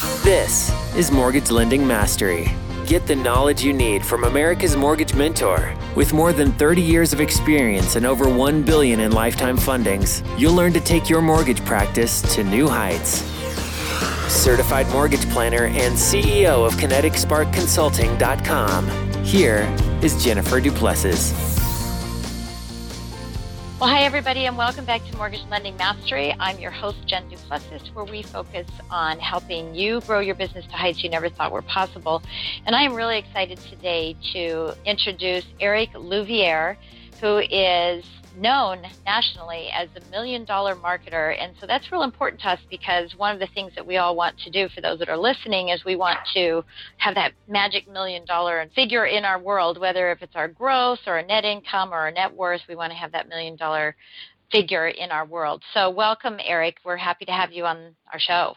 This is Mortgage Lending Mastery. Get the knowledge you need from America's Mortgage Mentor. With more than 30 years of experience and over 1 billion in lifetime fundings, you'll learn to take your mortgage practice to new heights. Certified mortgage planner and CEO of KineticSparkConsulting.com. Here is Jennifer Duplessis. Well, hi, everybody, and welcome back to Mortgage Lending Mastery. I'm your host, Jen Duplessis, where we focus on helping you grow your business to heights you never thought were possible. And I am really excited today to introduce Eric Louviere, who is known nationally as the million dollar marketer. And so that's real important to us because one of the things that we all want to do for those that are listening is we want to have that magic million dollar figure in our world, whether if it's our gross or a net income or our net worth, we want to have that million dollar figure in our world. So welcome, Eric. We're happy to have you on our show.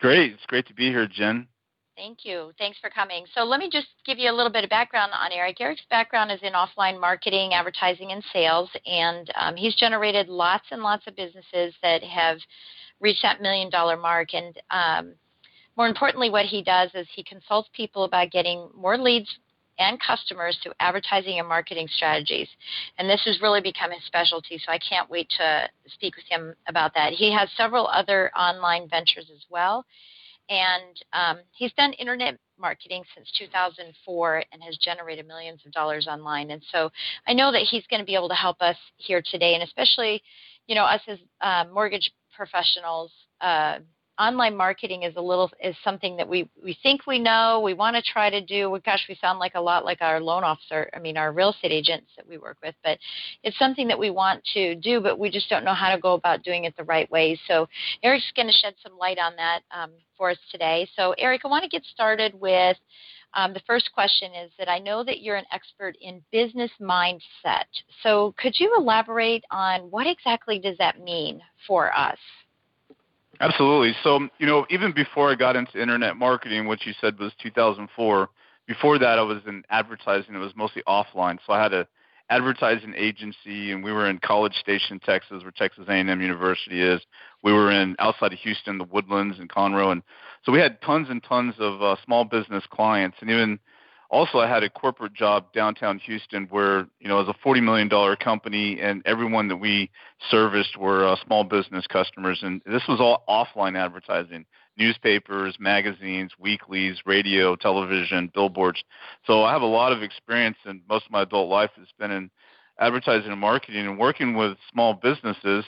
Great. It's great to be here, Jen. Thank you. Thanks for coming. So let me just give you a little bit of background on Eric. Eric's background is in offline marketing, advertising, and sales, and um, he's generated lots and lots of businesses that have reached that million dollar mark. And um, more importantly, what he does is he consults people about getting more leads and customers through advertising and marketing strategies. And this has really become his specialty, so I can't wait to speak with him about that. He has several other online ventures as well and um, he's done internet marketing since 2004 and has generated millions of dollars online. And so I know that he's going to be able to help us here today, and especially, you know, us as uh, mortgage professionals. Uh, online marketing is a little is something that we we think we know we want to try to do gosh we sound like a lot like our loan officer i mean our real estate agents that we work with but it's something that we want to do but we just don't know how to go about doing it the right way so eric's going to shed some light on that um, for us today so eric i want to get started with um, the first question is that I know that you're an expert in business mindset. So, could you elaborate on what exactly does that mean for us? Absolutely. So, you know, even before I got into internet marketing, which you said was 2004, before that I was in advertising. It was mostly offline. So I had a advertising agency, and we were in College Station, Texas, where Texas A&M University is. We were in outside of Houston, the Woodlands and Conroe, and so we had tons and tons of uh, small business clients, and even also I had a corporate job downtown Houston where you know was a forty million dollar company and everyone that we serviced were uh, small business customers. And this was all offline advertising newspapers magazines weeklies radio television billboards. So I have a lot of experience and most of my adult life has been in advertising and marketing and working with small businesses.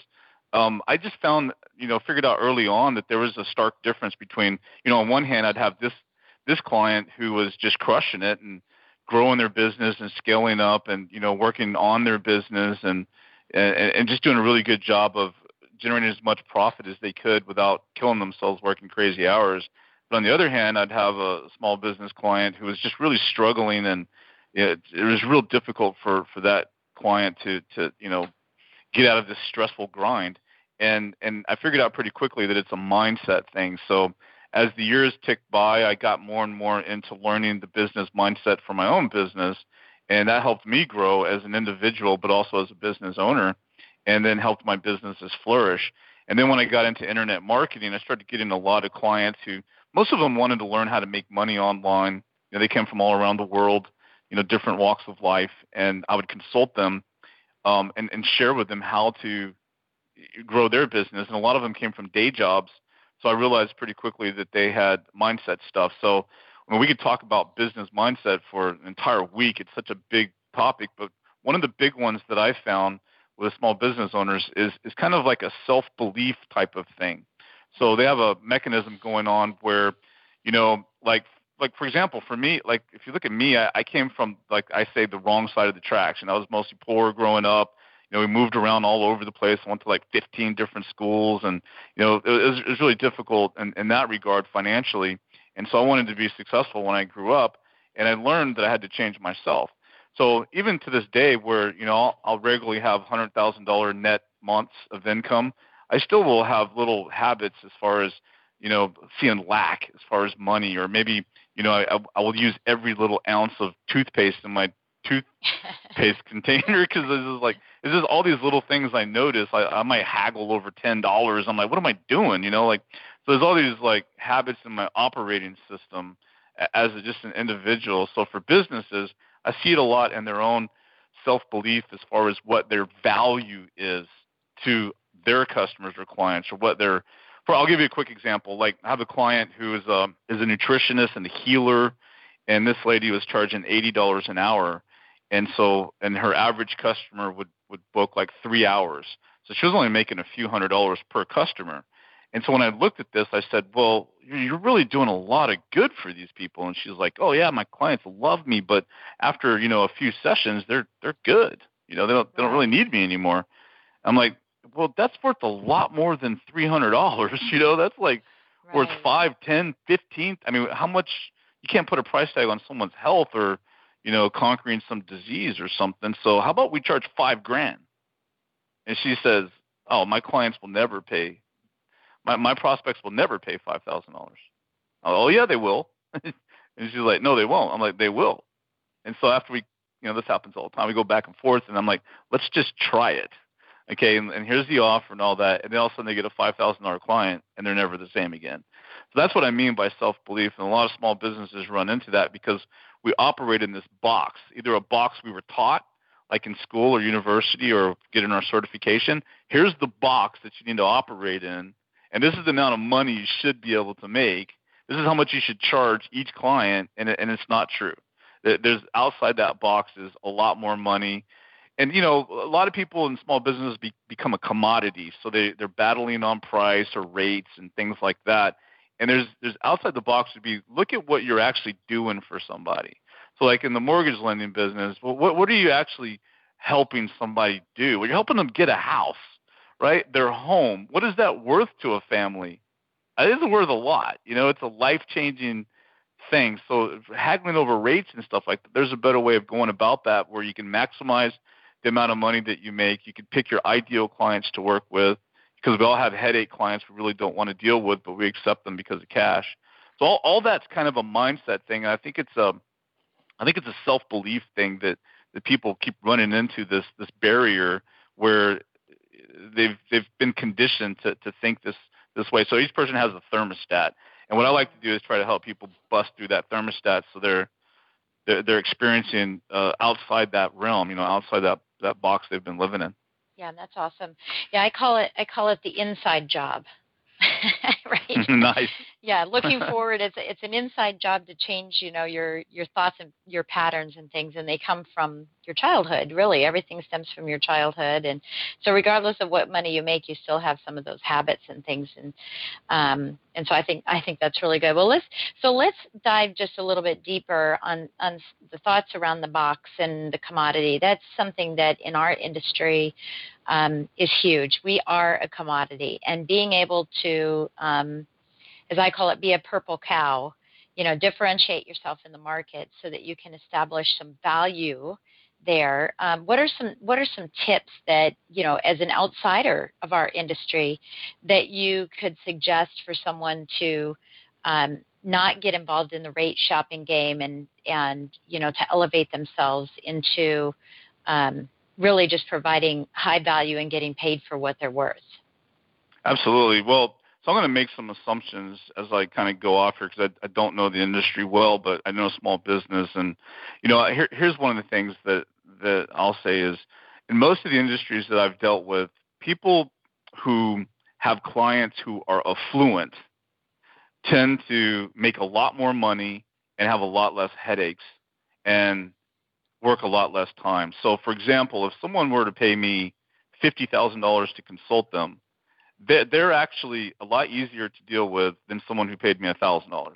Um, I just found, you know, figured out early on that there was a stark difference between, you know, on one hand, I'd have this this client who was just crushing it and growing their business and scaling up and you know working on their business and and, and just doing a really good job of generating as much profit as they could without killing themselves working crazy hours. But on the other hand, I'd have a small business client who was just really struggling and it, it was real difficult for for that client to to you know get out of this stressful grind. And and I figured out pretty quickly that it's a mindset thing. So as the years ticked by, I got more and more into learning the business mindset for my own business. And that helped me grow as an individual, but also as a business owner, and then helped my businesses flourish. And then when I got into internet marketing, I started getting a lot of clients who, most of them wanted to learn how to make money online. You know, they came from all around the world, you know, different walks of life, and I would consult them um, and, and share with them how to grow their business. And a lot of them came from day jobs so I realized pretty quickly that they had mindset stuff. So when we could talk about business mindset for an entire week, it's such a big topic. But one of the big ones that I found with small business owners is is kind of like a self belief type of thing. So they have a mechanism going on where, you know, like like for example, for me, like if you look at me, I, I came from like I say the wrong side of the tracks, and I was mostly poor growing up know, we moved around all over the place. went to like 15 different schools, and you know, it was, it was really difficult in, in that regard financially. And so I wanted to be successful when I grew up, and I learned that I had to change myself. So even to this day, where you know I'll, I'll regularly have hundred thousand dollar net months of income, I still will have little habits as far as you know seeing lack as far as money, or maybe you know I, I will use every little ounce of toothpaste in my toothpaste container because this is like it's just all these little things I notice. I, I might haggle over ten dollars. I'm like, what am I doing? You know, like so there's all these like habits in my operating system as a, just an individual. So for businesses, I see it a lot in their own self belief as far as what their value is to their customers or clients or what their for I'll give you a quick example. Like I have a client who is a is a nutritionist and a healer and this lady was charging eighty dollars an hour and so and her average customer would would book like three hours. So she was only making a few hundred dollars per customer. And so when i looked at this i said well you're really doing a lot of good for these people. And she's like oh yeah my clients love me but after you know a few sessions they're they're good. You know they don't they don't really need me anymore. I'm like well that's worth a lot more than three hundred dollars. You know that's like right. worth five ten fifteen. I mean how much you can't put a price tag on someone's health or you know, conquering some disease or something. So how about we charge five grand? And she says, Oh, my clients will never pay. My my prospects will never pay five thousand dollars. Oh yeah, they will. and she's like, No, they won't. I'm like, They will. And so after we, you know, this happens all the time. We go back and forth, and I'm like, Let's just try it. Okay, and, and here's the offer and all that, and then all of a sudden they get a five thousand dollar client, and they're never the same again. So that's what I mean by self belief, and a lot of small businesses run into that because we operate in this box, either a box we were taught, like in school or university or getting our certification. Here's the box that you need to operate in, and this is the amount of money you should be able to make. This is how much you should charge each client, and, and it's not true. There's outside that box is a lot more money. And you know, a lot of people in small business be, become a commodity, so they they're battling on price or rates and things like that and there's there's outside the box would be look at what you're actually doing for somebody. So like in the mortgage lending business, well, what what are you actually helping somebody do? Well, you're helping them get a house, right? Their home. What is that worth to a family? It isn't worth a lot. You know, it's a life changing thing. So haggling over rates and stuff like that, there's a better way of going about that where you can maximize the amount of money that you make. You can pick your ideal clients to work with because we all have headache clients we really don't want to deal with, but we accept them because of cash. So all, all that's kind of a mindset thing. And I think it's a, I think it's a self belief thing that that people keep running into this this barrier where they've they've been conditioned to to think this this way. So each person has a thermostat, and what I like to do is try to help people bust through that thermostat so they're they're, they're experiencing uh, outside that realm, you know, outside that that box they've been living in. Yeah, that's awesome. Yeah, I call it I call it the inside job. right. nice. Yeah, looking forward, it's it's an inside job to change, you know, your your thoughts and your patterns and things, and they come from your childhood. Really, everything stems from your childhood, and so regardless of what money you make, you still have some of those habits and things, and um, and so I think I think that's really good. Well, let's so let's dive just a little bit deeper on on the thoughts around the box and the commodity. That's something that in our industry um, is huge. We are a commodity, and being able to, um, as I call it, be a purple cow. You know, differentiate yourself in the market so that you can establish some value there. Um, what are some What are some tips that you know, as an outsider of our industry, that you could suggest for someone to um, not get involved in the rate shopping game and and you know to elevate themselves into um, really just providing high value and getting paid for what they're worth. Absolutely. Well, so I'm going to make some assumptions as I kind of go off here because I, I, don't know the industry well, but I know small business, and you know, here, here's one of the things that that I'll say is in most of the industries that I've dealt with, people who have clients who are affluent tend to make a lot more money and have a lot less headaches. And work a lot less time. So, for example, if someone were to pay me $50,000 to consult them, they're actually a lot easier to deal with than someone who paid me a $1,000.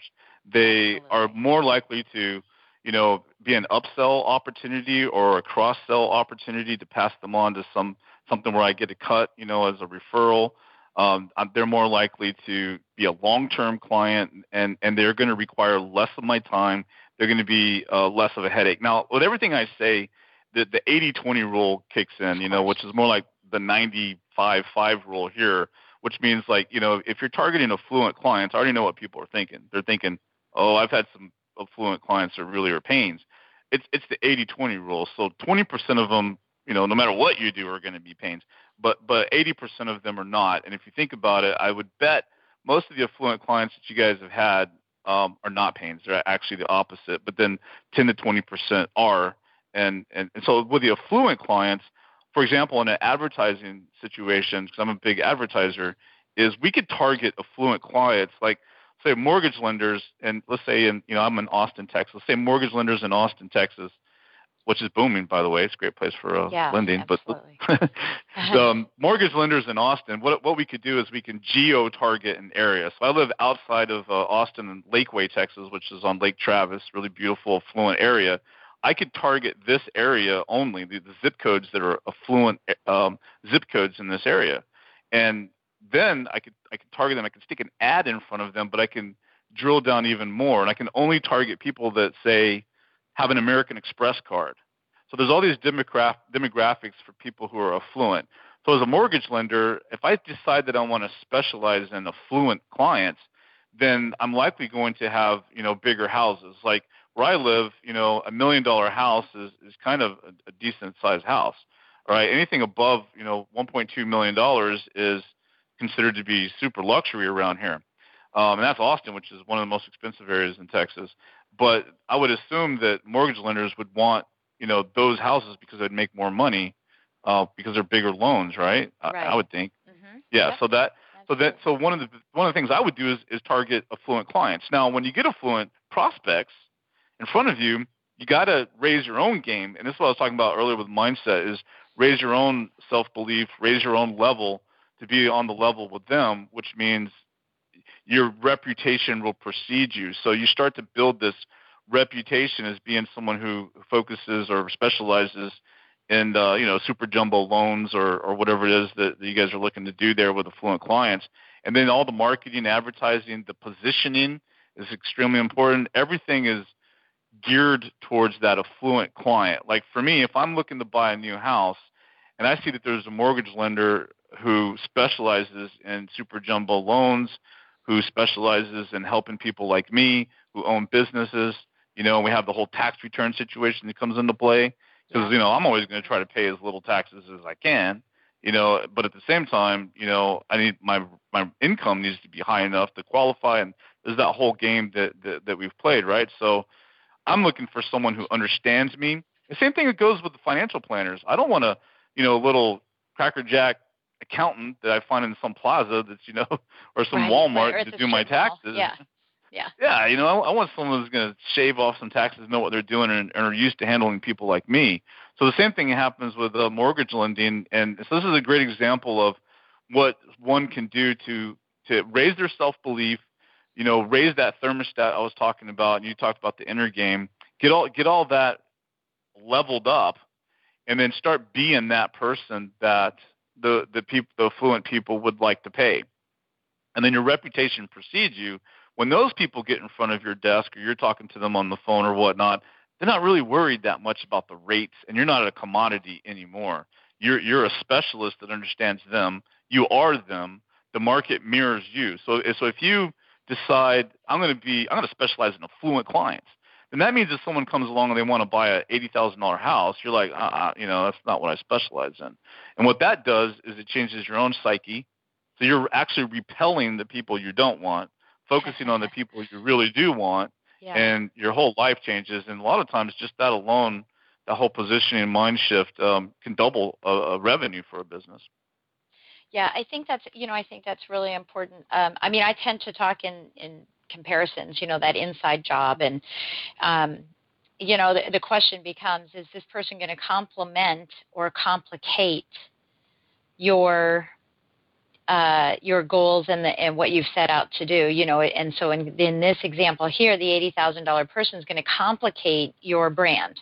They are more likely to, you know, be an upsell opportunity or a cross-sell opportunity to pass them on to some something where I get a cut, you know, as a referral. Um, they're more likely to be a long-term client, and and they're going to require less of my time. They're going to be uh, less of a headache. Now, with everything I say, the the 80-20 rule kicks in, you know, which is more like the 95-5 rule here, which means like you know, if you're targeting affluent clients, I already know what people are thinking. They're thinking, oh, I've had some affluent clients that really are pains. It's it's the 80-20 rule. So 20% of them, you know, no matter what you do, are going to be pains but but 80% of them are not. And if you think about it, I would bet most of the affluent clients that you guys have had um, are not pains. They're actually the opposite. But then 10 to 20% are. And, and and so with the affluent clients, for example, in an advertising situation, because I'm a big advertiser, is we could target affluent clients like say mortgage lenders, and let's say in you know I'm in Austin, Texas. Let's say mortgage lenders in Austin, Texas which is booming, by the way. It's a great place for uh, yeah, lending. Absolutely. But um, mortgage lenders in Austin, what what we could do is we can geo target an area. So I live outside of uh, Austin in Lakeway, Texas, which is on Lake Travis, really beautiful, affluent area. I could target this area only, the, the zip codes that are affluent um, zip codes in this area, and then I could I could target them. I could stick an ad in front of them, but I can drill down even more, and I can only target people that say have an American Express card. So there's all these demogra- demographics for people who are affluent. So as a mortgage lender, if I decide that I want to specialize in affluent clients, then I'm likely going to have you know bigger houses. Like where I live, you know, a million dollar house is is kind of a, a decent sized house. Right, anything above you know 1.2 million dollars is considered to be super luxury around here. Um, and that's Austin, which is one of the most expensive areas in Texas. But I would assume that mortgage lenders would want you know those houses because they'd make more money uh, because they're bigger loans, right? right. I, I would think. Mm-hmm. Yeah. Yep. So that so that so one of the one of the things I would do is is target affluent clients. Now, when you get affluent prospects in front of you, you got to raise your own game, and this is what I was talking about earlier with mindset: is raise your own self belief, raise your own level to be on the level with them, which means your reputation will precede you. So you start to build this reputation as being someone who focuses or specializes in uh, you know super jumbo loans or or whatever it is that, that you guys are looking to do there with affluent clients. And then all the marketing, advertising, the positioning is extremely important. Everything is geared towards that affluent client. Like for me, if I'm looking to buy a new house and I see that there's a mortgage lender who specializes in super jumbo loans, who specializes in helping people like me who own businesses. You know, and we have the whole tax return situation that comes into play because you know I'm always going to try to pay as little taxes as I can. You know, but at the same time, you know, I need my my income needs to be high enough to qualify, and there's that whole game that that, that we've played, right? So, I'm looking for someone who understands me. The same thing that goes with the financial planners. I don't want a you know a little crackerjack accountant that I find in some plaza that's you know or some right, Walmart right, to do my taxes. Yeah. Yeah. Yeah, you know, I, I want someone who's going to shave off some taxes, know what they're doing, and, and, are used to handling people like me. So the same thing happens with uh, mortgage lending, and so this is a great example of what one can do to to raise their self belief. You know, raise that thermostat I was talking about, and you talked about the inner game. Get all get all that leveled up, and then start being that person that the the people the affluent people would like to pay. And then your reputation precedes you. When those people get in front of your desk or you're talking to them on the phone or whatnot they're not really worried that much about the rates and you're not a commodity anymore. You're you're a specialist that understands them. You are them. The market mirrors you. So so if you decide i'm going to be i'm going to specialize in affluent clients then that means if someone comes along and they want to buy a eighty thousand dollar house, you're like, uh, you know, that's not what I specialize in. And what that does is it changes your own psyche. So you're actually repelling the people you don't want, focusing on the people you really do want, yeah. and your whole life changes. And a lot of times, just that alone, that whole positioning mind shift um, can double a, a revenue for a business. Yeah, I think that's you know I think that's really important. Um, I mean, I tend to talk in in comparisons, you know, that inside job. And, um, you know, the, the question becomes is this person going to complement or complicate your uh, your goals and, the, and what you've set out to do, you know, and so in, in this example here, the $80,000 person is going to complicate your brand.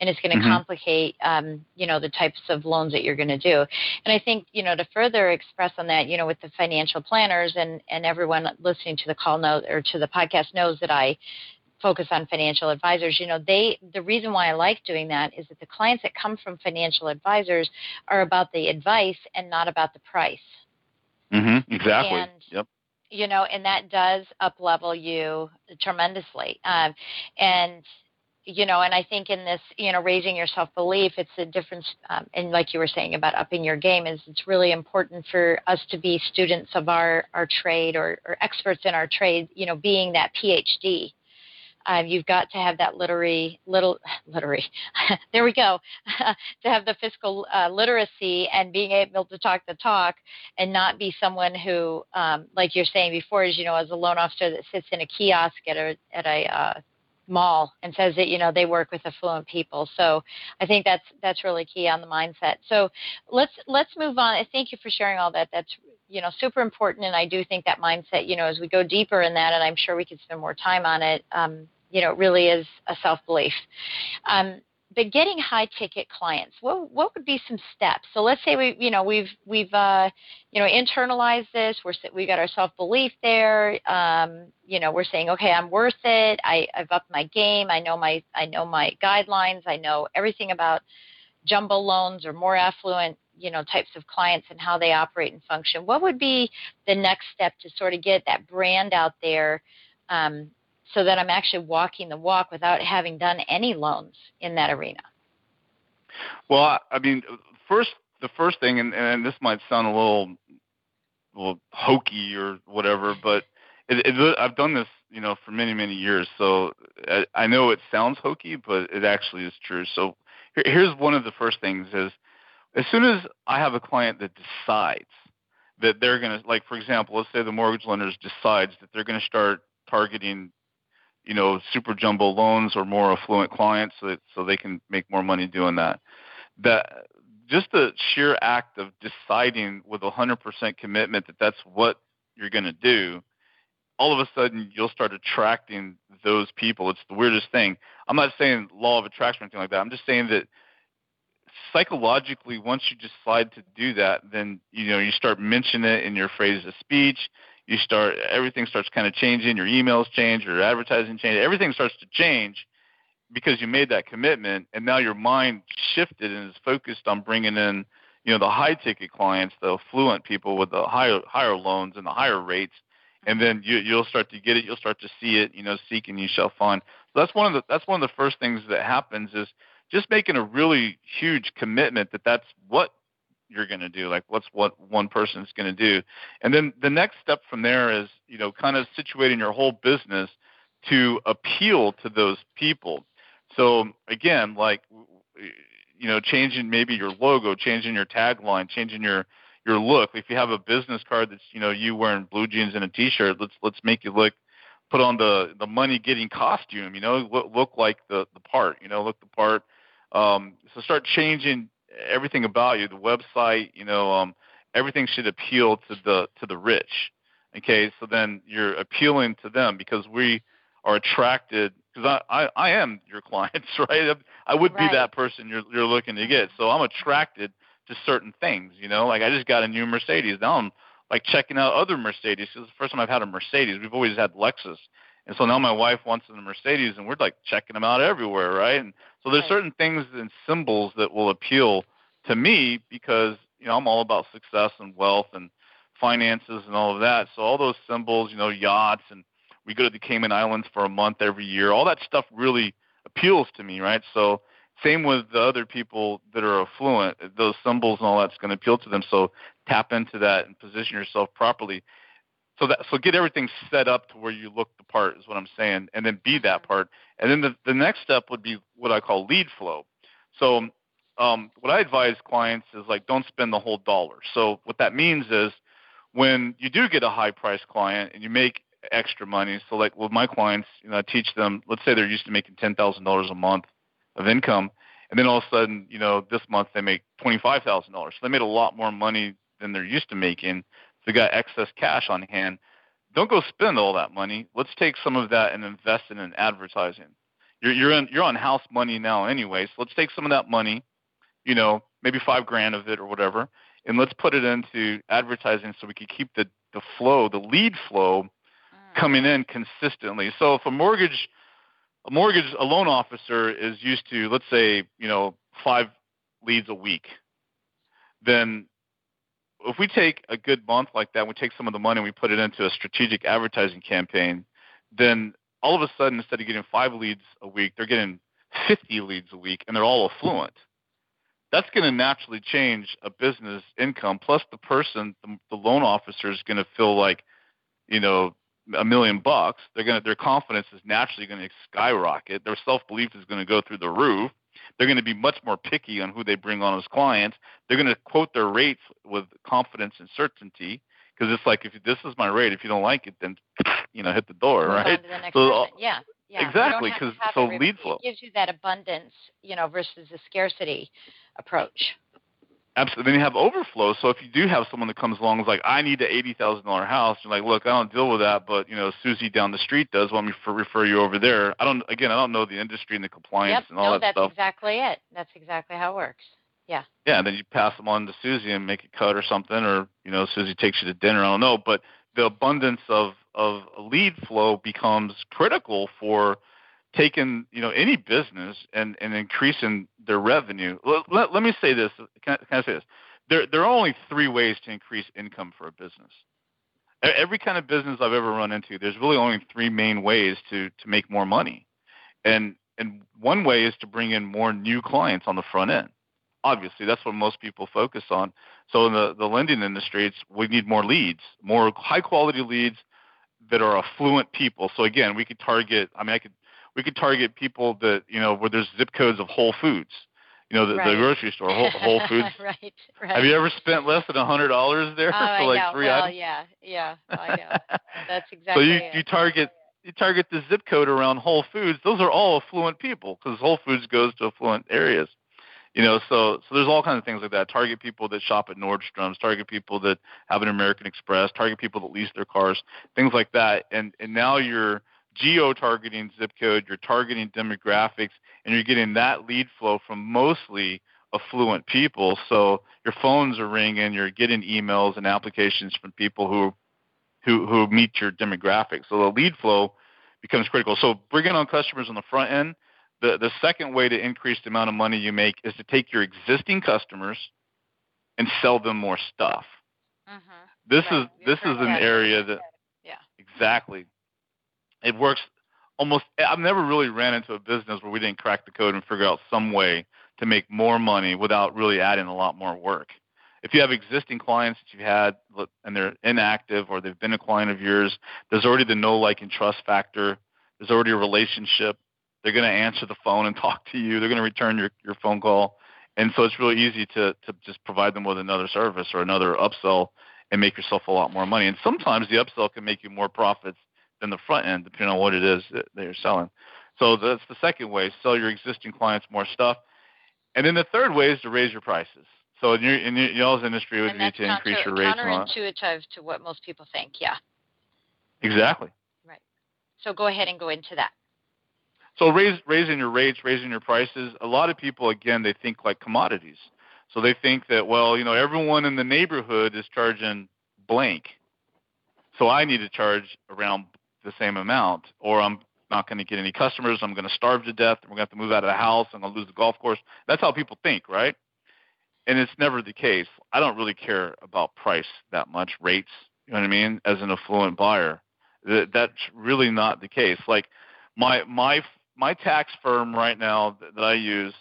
And it's going to mm-hmm. complicate, um, you know, the types of loans that you're going to do. And I think, you know, to further express on that, you know, with the financial planners and and everyone listening to the call knows or to the podcast knows that I focus on financial advisors you know they the reason why i like doing that is that the clients that come from financial advisors are about the advice and not about the price mm-hmm exactly and, yep you know, and that does up level you tremendously. Um, and you know, and I think in this, you know, raising your self belief, it's a difference. Um, and like you were saying about upping your game, is it's really important for us to be students of our our trade or, or experts in our trade. You know, being that PhD um, you've got to have that literary, little, literary, there we go, to have the fiscal uh, literacy and being able to talk the talk and not be someone who, um, like you're saying before, is, you know, as a loan officer that sits in a kiosk at a, at a, uh, mall and says that you know they work with affluent people. So i think that's that's really key on the mindset. So let's let's move on. Thank you for sharing all that. That's you know super important and i do think that mindset you know as we go deeper in that and i'm sure we could spend more time on it um, you know, really is a self belief. Um, but getting high ticket clients, what what would be some steps? So let's say we, you know, we've we've uh, you know internalized this. We're we got our self belief there. Um, you know, we're saying, okay, I'm worth it. I, I've upped my game. I know my I know my guidelines. I know everything about jumbo loans or more affluent you know types of clients and how they operate and function what would be the next step to sort of get that brand out there um, so that I'm actually walking the walk without having done any loans in that arena? Well, I mean, first the first thing, and, and this might sound a little, little hokey or whatever, but it, it, I've done this, you know, for many many years, so I, I know it sounds hokey, but it actually is true. So here, here's one of the first things: is as soon as I have a client that decides that they're going to, like for example, let's say the mortgage lender decides that they're going to start targeting you know super jumbo loans or more affluent clients so that, so they can make more money doing that. That just the sheer act of deciding with a 100% commitment that that's what you're going to do all of a sudden you'll start attracting those people. It's the weirdest thing. I'm not saying law of attraction or anything like that. I'm just saying that psychologically once you decide to do that then you know you start mentioning it in your phrase of speech you start everything starts kind of changing your emails change your advertising change everything starts to change because you made that commitment and now your mind shifted and is focused on bringing in you know the high ticket clients the affluent people with the higher higher loans and the higher rates. And then you you'll start to get it you'll start to see it you know seek and you shall find. So that's one of the that's one of the first things that happens is just making a really huge commitment that that's what you're going to do like what's what one person is going to do. And then the next step from there is you know kind of situating your whole business to appeal to those people. So again like you know changing maybe your logo changing your tagline changing your your look. If you have a business card that's you know you wearing blue jeans and a t-shirt let's let's make you look put on the the money getting costume you know look, look like the the part you know look the part. Um so start changing everything about you, the website, you know, um, everything should appeal to the to the rich. Okay, so then you're appealing to them because we are attracted because I, I I am your clients, right? I would right. be that person you're you're looking to get. So I'm attracted to certain things, you know. Like I just got a new Mercedes. Now I'm like checking out other Mercedes. It's the first time I've had a Mercedes. We've always had Lexus. And so now my wife wants a Mercedes, and we're like checking them out everywhere, right? And so there's certain things and symbols that will appeal to me because you know I'm all about success and wealth and finances and all of that. So all those symbols, you know, yachts and we go to the Cayman Islands for a month every year. All that stuff really appeals to me, right? So same with the other people that are affluent. Those symbols and all that's going to appeal to them. So tap into that and position yourself properly so that so get everything set up to where you look the part is what I'm saying, and then be that part. And then the the next step would be what I call lead flow. So um, what I advise clients is like don't spend the whole dollar. So what that means is when you do get a high price client and you make extra money. So like with my clients, you know, I teach them. Let's say they're used to making ten thousand dollars a month of income, and then all of a sudden, you know, this month they make twenty five thousand dollars. So they made a lot more money than they're used to making they got excess cash on hand. Don't go spend all that money. Let's take some of that and invest it in advertising. You're you're in, you're on house money now anyway. So let's take some of that money, you know, maybe five grand of it or whatever, and let's put it into advertising so we can keep the the flow, the lead flow, mm. coming in consistently. So if a mortgage a mortgage a loan officer is used to let's say you know five leads a week then if we take a good month like that we take some of the money and we put it into a strategic advertising campaign then all of a sudden instead of getting five leads a week they're getting 50 leads a week and they're all affluent that's going to naturally change a business income plus the person the, the loan officer is going to feel like you know a million bucks, they're going to their confidence is naturally going to skyrocket. Their self belief is going to go through the roof. They're going to be much more picky on who they bring on as clients. They're going to quote their rates with confidence and certainty because it's like if this is my rate, if you don't like it, then you know hit the door, Move right? The so uh, yeah. Yeah, exactly, because so lead flow it gives you that abundance, you know, versus the scarcity approach. Absolutely. Then you have overflow. So if you do have someone that comes along and is like, I need an eighty thousand dollar house, you're like, look, I don't deal with that, but you know, Susie down the street does. Want me to refer you over there? I don't. Again, I don't know the industry and the compliance yep. and all no, that stuff. that's exactly it. That's exactly how it works. Yeah. Yeah, and then you pass them on to Susie and make a cut or something, or you know, Susie takes you to dinner. I don't know, but the abundance of of lead flow becomes critical for taking you know any business and and increasing their revenue. Let, let, let me say this. Can I, can I say this? There there are only three ways to increase income for a business. Every kind of business I've ever run into, there's really only three main ways to to make more money, and and one way is to bring in more new clients on the front end. Obviously, that's what most people focus on. So in the the lending industry, it's we need more leads, more high quality leads that are affluent people. So again, we could target. I mean, I could we could target people that you know where there's zip codes of Whole Foods, you know, the, right. the grocery store, Whole, Whole Foods. right, right. Have you ever spent less than a hundred dollars there oh, for like know. three well, items? yeah, yeah, I know. That's exactly. so you it. you target you target the zip code around Whole Foods. Those are all affluent people because Whole Foods goes to affluent areas. You know, so so there's all kinds of things like that. Target people that shop at Nordstrom's, target people that have an American Express, target people that lease their cars, things like that. And and now you're geo targeting zip code, you're targeting demographics, and you're getting that lead flow from mostly affluent people. So your phones are ringing, you're getting emails and applications from people who who who meet your demographics. So the lead flow becomes critical. So bringing on customers on the front end. The the second way to increase the amount of money you make is to take your existing customers and sell them more stuff. Mm-hmm. This right. is this is an area that yeah exactly it works almost I've never really ran into a business where we didn't crack the code and figure out some way to make more money without really adding a lot more work. If you have existing clients that you've had and they're inactive or they've been a client of yours, there's already the know like and trust factor. There's already a relationship. They're going to answer the phone and talk to you. They're going to return your, your phone call. And so it's really easy to, to just provide them with another service or another upsell and make yourself a lot more money. And sometimes the upsell can make you more profits than the front end, depending on what it is that you're selling. So that's the second way: sell your existing clients more stuff. And then the third way is to raise your prices. So in your in your, y'all's industry, it would and be to increase your rates. Counterintuitive to what most people think. Yeah. Exactly. Right. So go ahead and go into that. So raise, raising your rates, raising your prices. A lot of people, again, they think like commodities. So they think that, well, you know, everyone in the neighborhood is charging blank, so I need to charge around the same amount, or I'm not going to get any customers. I'm going to starve to death. We're going to have to move out of the house. I'm going to lose the golf course. That's how people think, right? And it's never the case. I don't really care about price that much, rates. You know what I mean? As an affluent buyer, that, that's really not the case. Like my my my tax firm right now that, that I use,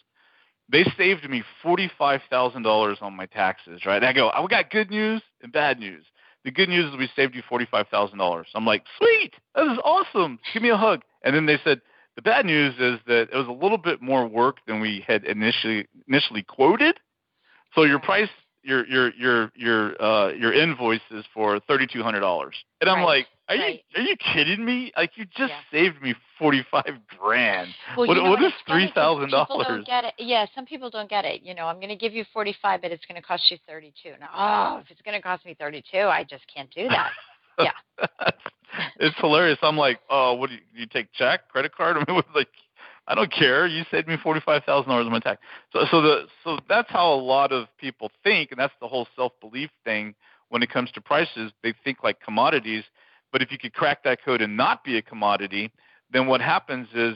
they saved me forty five thousand dollars on my taxes. Right? And I go, I oh, got good news and bad news. The good news is we saved you $45,000. I'm like, sweet, that is awesome. Give me a hug. And then they said, the bad news is that it was a little bit more work than we had initially initially quoted. So your price, your your your your uh, your invoice is for thirty two hundred dollars, and I'm like, are right. you are you kidding me? Like you just yeah. saved me forty five grand. Well, what, you know what is three thousand dollars? Get it? Yeah, some people don't get it. You know, I'm going to give you forty five, but it's going to cost you thirty two. Now, oh, if it's going to cost me thirty two, I just can't do that. yeah. it's hilarious. I'm like, oh, what do you, you take check, credit card? I mean, like, I don't care. You saved me forty five thousand dollars on my tax. So so the so that's how a lot of people think, and that's the whole self belief thing when it comes to prices. They think like commodities, but if you could crack that code and not be a commodity, then what happens is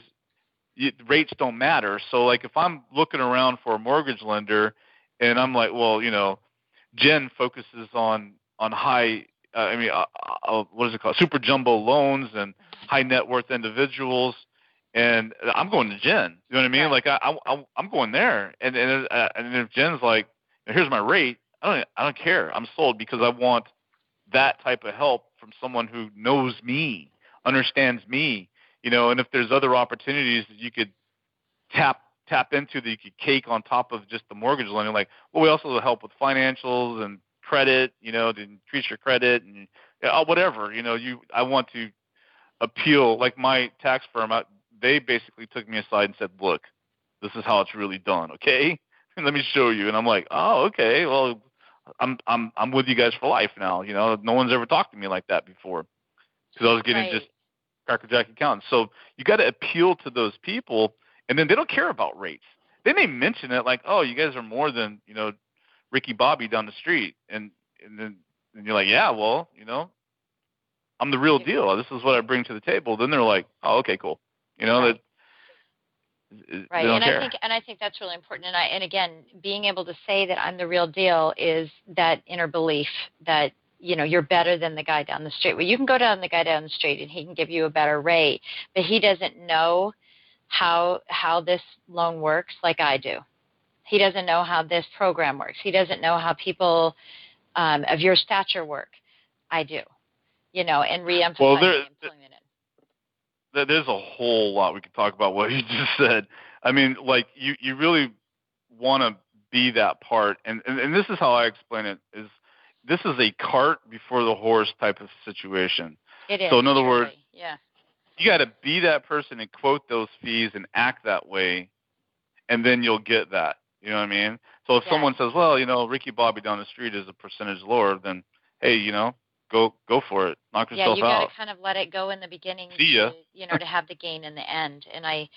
rates don't matter. So like if I'm looking around for a mortgage lender, and I'm like, well, you know, Jen focuses on on high. Uh, I mean, uh, uh, what is it called? Super jumbo loans and high net worth individuals and I'm going to Jen. You know what I mean? Right. Like I, I, I'm going there, and and uh, and if Jen's like, here's my rate, I don't, I don't care. I'm sold because I want that type of help from someone who knows me, understands me, you know. And if there's other opportunities that you could tap tap into that you could cake on top of just the mortgage lending, like, well, we also help with financials and credit, you know, to increase your credit and uh, whatever, you know. You, I want to appeal like my tax firm. I, they basically took me aside and said, "Look, this is how it's really done, okay? And let me show you." And I'm like, "Oh, okay. Well, I'm I'm I'm with you guys for life now. You know, no one's ever talked to me like that before because I was getting right. just crackerjack accountants. So you got to appeal to those people, and then they don't care about rates. They may mention it like, "Oh, you guys are more than you know, Ricky Bobby down the street," and and then and you're like, "Yeah, well, you know, I'm the real deal. This is what I bring to the table." Then they're like, "Oh, okay, cool." You know right. that right and care. i think and i think that's really important and i and again being able to say that i'm the real deal is that inner belief that you know you're better than the guy down the street well you can go down the guy down the street and he can give you a better rate but he doesn't know how how this loan works like i do he doesn't know how this program works he doesn't know how people um, of your stature work i do you know and re-emphasize well, there, there's a whole lot we could talk about what you just said. I mean, like you you really want to be that part, and, and and this is how I explain it: is this is a cart before the horse type of situation. It is. So in other words, yeah. You got to be that person and quote those fees and act that way, and then you'll get that. You know what I mean? So if yeah. someone says, "Well, you know, Ricky Bobby down the street is a percentage lower," then hey, you know, go go for it. Knock yourself out. Yeah, you got to kind of let it go in the beginning. See ya. To, you know, to have the gain in the end. And I,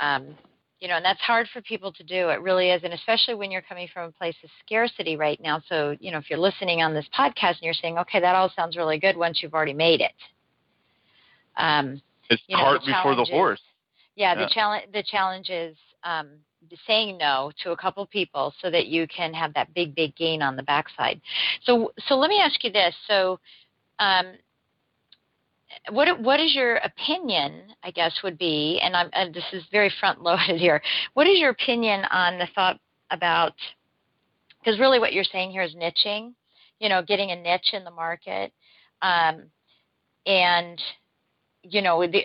um, you know, and that's hard for people to do. It really is, and especially when you're coming from a place of scarcity right now. So, you know, if you're listening on this podcast and you're saying, okay, that all sounds really good once you've already made it. Um, it's you know, cart before the horse. Yeah, yeah, the challenge. The challenge is um, saying no to a couple people so that you can have that big, big gain on the backside. So, so let me ask you this. So, um, what what is your opinion? I guess would be, and I'm and this is very front loaded here. What is your opinion on the thought about? Because really, what you're saying here is niching. You know, getting a niche in the market, um, and you know the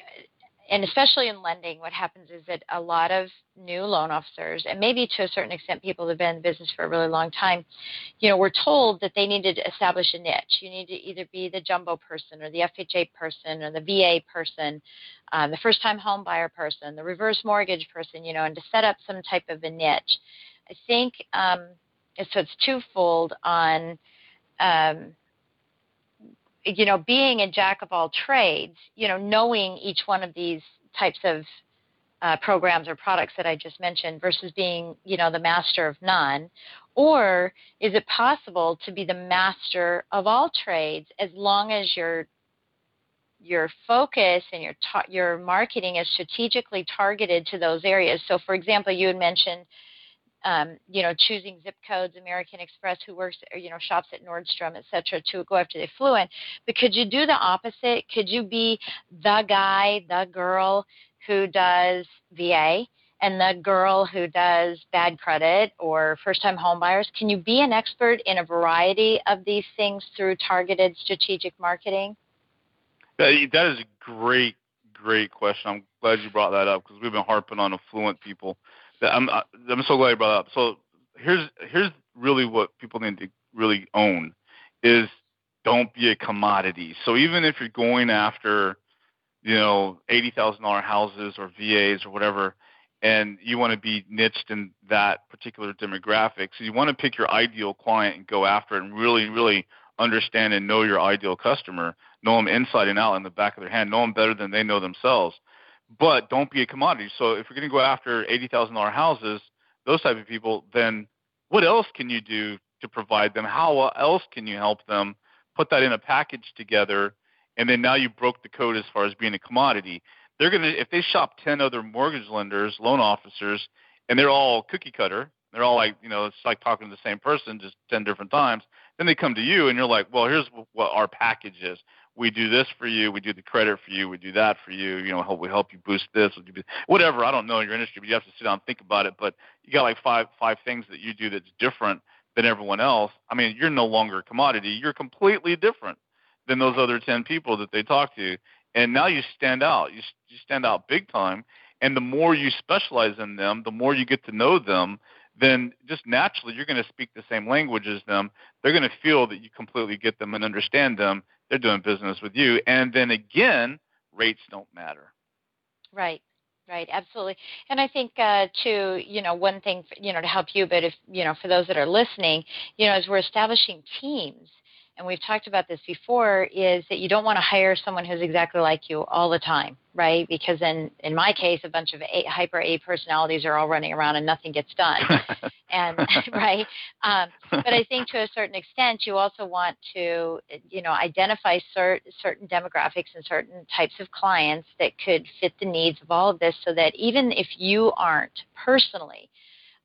and especially in lending, what happens is that a lot of new loan officers, and maybe to a certain extent people that have been in business for a really long time, you know, were told that they needed to establish a niche. You need to either be the jumbo person or the FHA person or the VA person, um, the first-time home buyer person, the reverse mortgage person, you know, and to set up some type of a niche. I think um, so. It's twofold on. Um, you know, being a jack of all trades, you know, knowing each one of these types of uh, programs or products that I just mentioned versus being, you know, the master of none? Or is it possible to be the master of all trades as long as your your focus and your ta- your marketing is strategically targeted to those areas? So, for example, you had mentioned um, you know, choosing zip codes, American Express, who works, or, you know, shops at Nordstrom, et cetera, to go after the affluent. But could you do the opposite? Could you be the guy, the girl who does VA and the girl who does bad credit or first-time homebuyers? Can you be an expert in a variety of these things through targeted strategic marketing? That is a great, great question. I'm glad you brought that up because we've been harping on affluent people I'm uh, I'm so glad you brought up. So here's here's really what people need to really own is don't be a commodity. So even if you're going after, you know, eighty thousand dollar houses or VAs or whatever, and you want to be niched in that particular demographic, so you want to pick your ideal client and go after it and really, really understand and know your ideal customer, know them inside and out in the back of their hand, know them better than they know themselves. But don't be a commodity. So if you're going to go after eighty thousand dollar houses, those type of people, then what else can you do to provide them? How else can you help them? Put that in a package together, and then now you broke the code as far as being a commodity. They're gonna if they shop ten other mortgage lenders, loan officers, and they're all cookie cutter. They're all like, you know, it's like talking to the same person just 10 different times. Then they come to you and you're like, well, here's what our package is we do this for you, we do the credit for you, we do that for you, you know, help we help you boost this, whatever. I don't know your industry, but you have to sit down and think about it. But you got like five five things that you do that's different than everyone else. I mean, you're no longer a commodity. You're completely different than those other ten people that they talk to, and now you stand out. You you stand out big time. And the more you specialize in them, the more you get to know them, then just naturally you're going to speak the same language as them. They're going to feel that you completely get them and understand them, they're doing business with you. And then again, rates don't matter. Right. Right, absolutely, and I think uh, too, you know, one thing, you know, to help you, but if you know, for those that are listening, you know, as we're establishing teams, and we've talked about this before, is that you don't want to hire someone who's exactly like you all the time, right? Because in in my case, a bunch of a, hyper A personalities are all running around and nothing gets done, and right. Um, but I think to a certain extent, you also want to, you know, identify cert, certain demographics and certain types of clients that could fit the needs of all of this, so that even if you aren't personally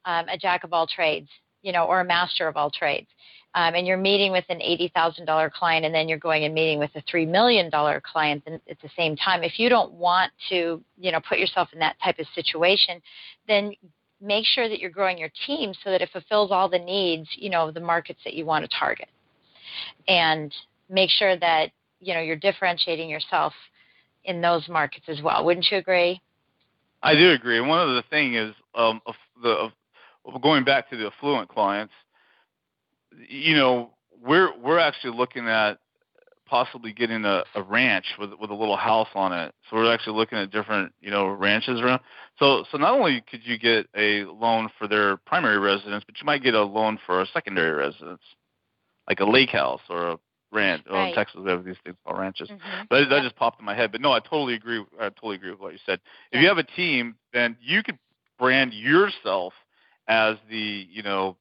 um, a jack of all trades, you know, or a master of all trades um, and you're meeting with an $80,000 client and then you're going and meeting with a $3 million client at the same time, if you don't want to, you know, put yourself in that type of situation, then make sure that you're growing your team so that it fulfills all the needs, you know, the markets that you want to target. And make sure that, you know, you're differentiating yourself in those markets as well. Wouldn't you agree? I do agree. One of the things is um, the, going back to the affluent clients – you know, we're we're actually looking at possibly getting a, a ranch with with a little house on it. So we're actually looking at different, you know, ranches around. So so not only could you get a loan for their primary residence, but you might get a loan for a secondary residence, like a lake house or a ranch. Right. Well, in Texas we have these things called ranches. Mm-hmm. But that just popped in my head. But no, I totally agree. I totally agree with what you said. Yeah. If you have a team, then you could brand yourself as the you know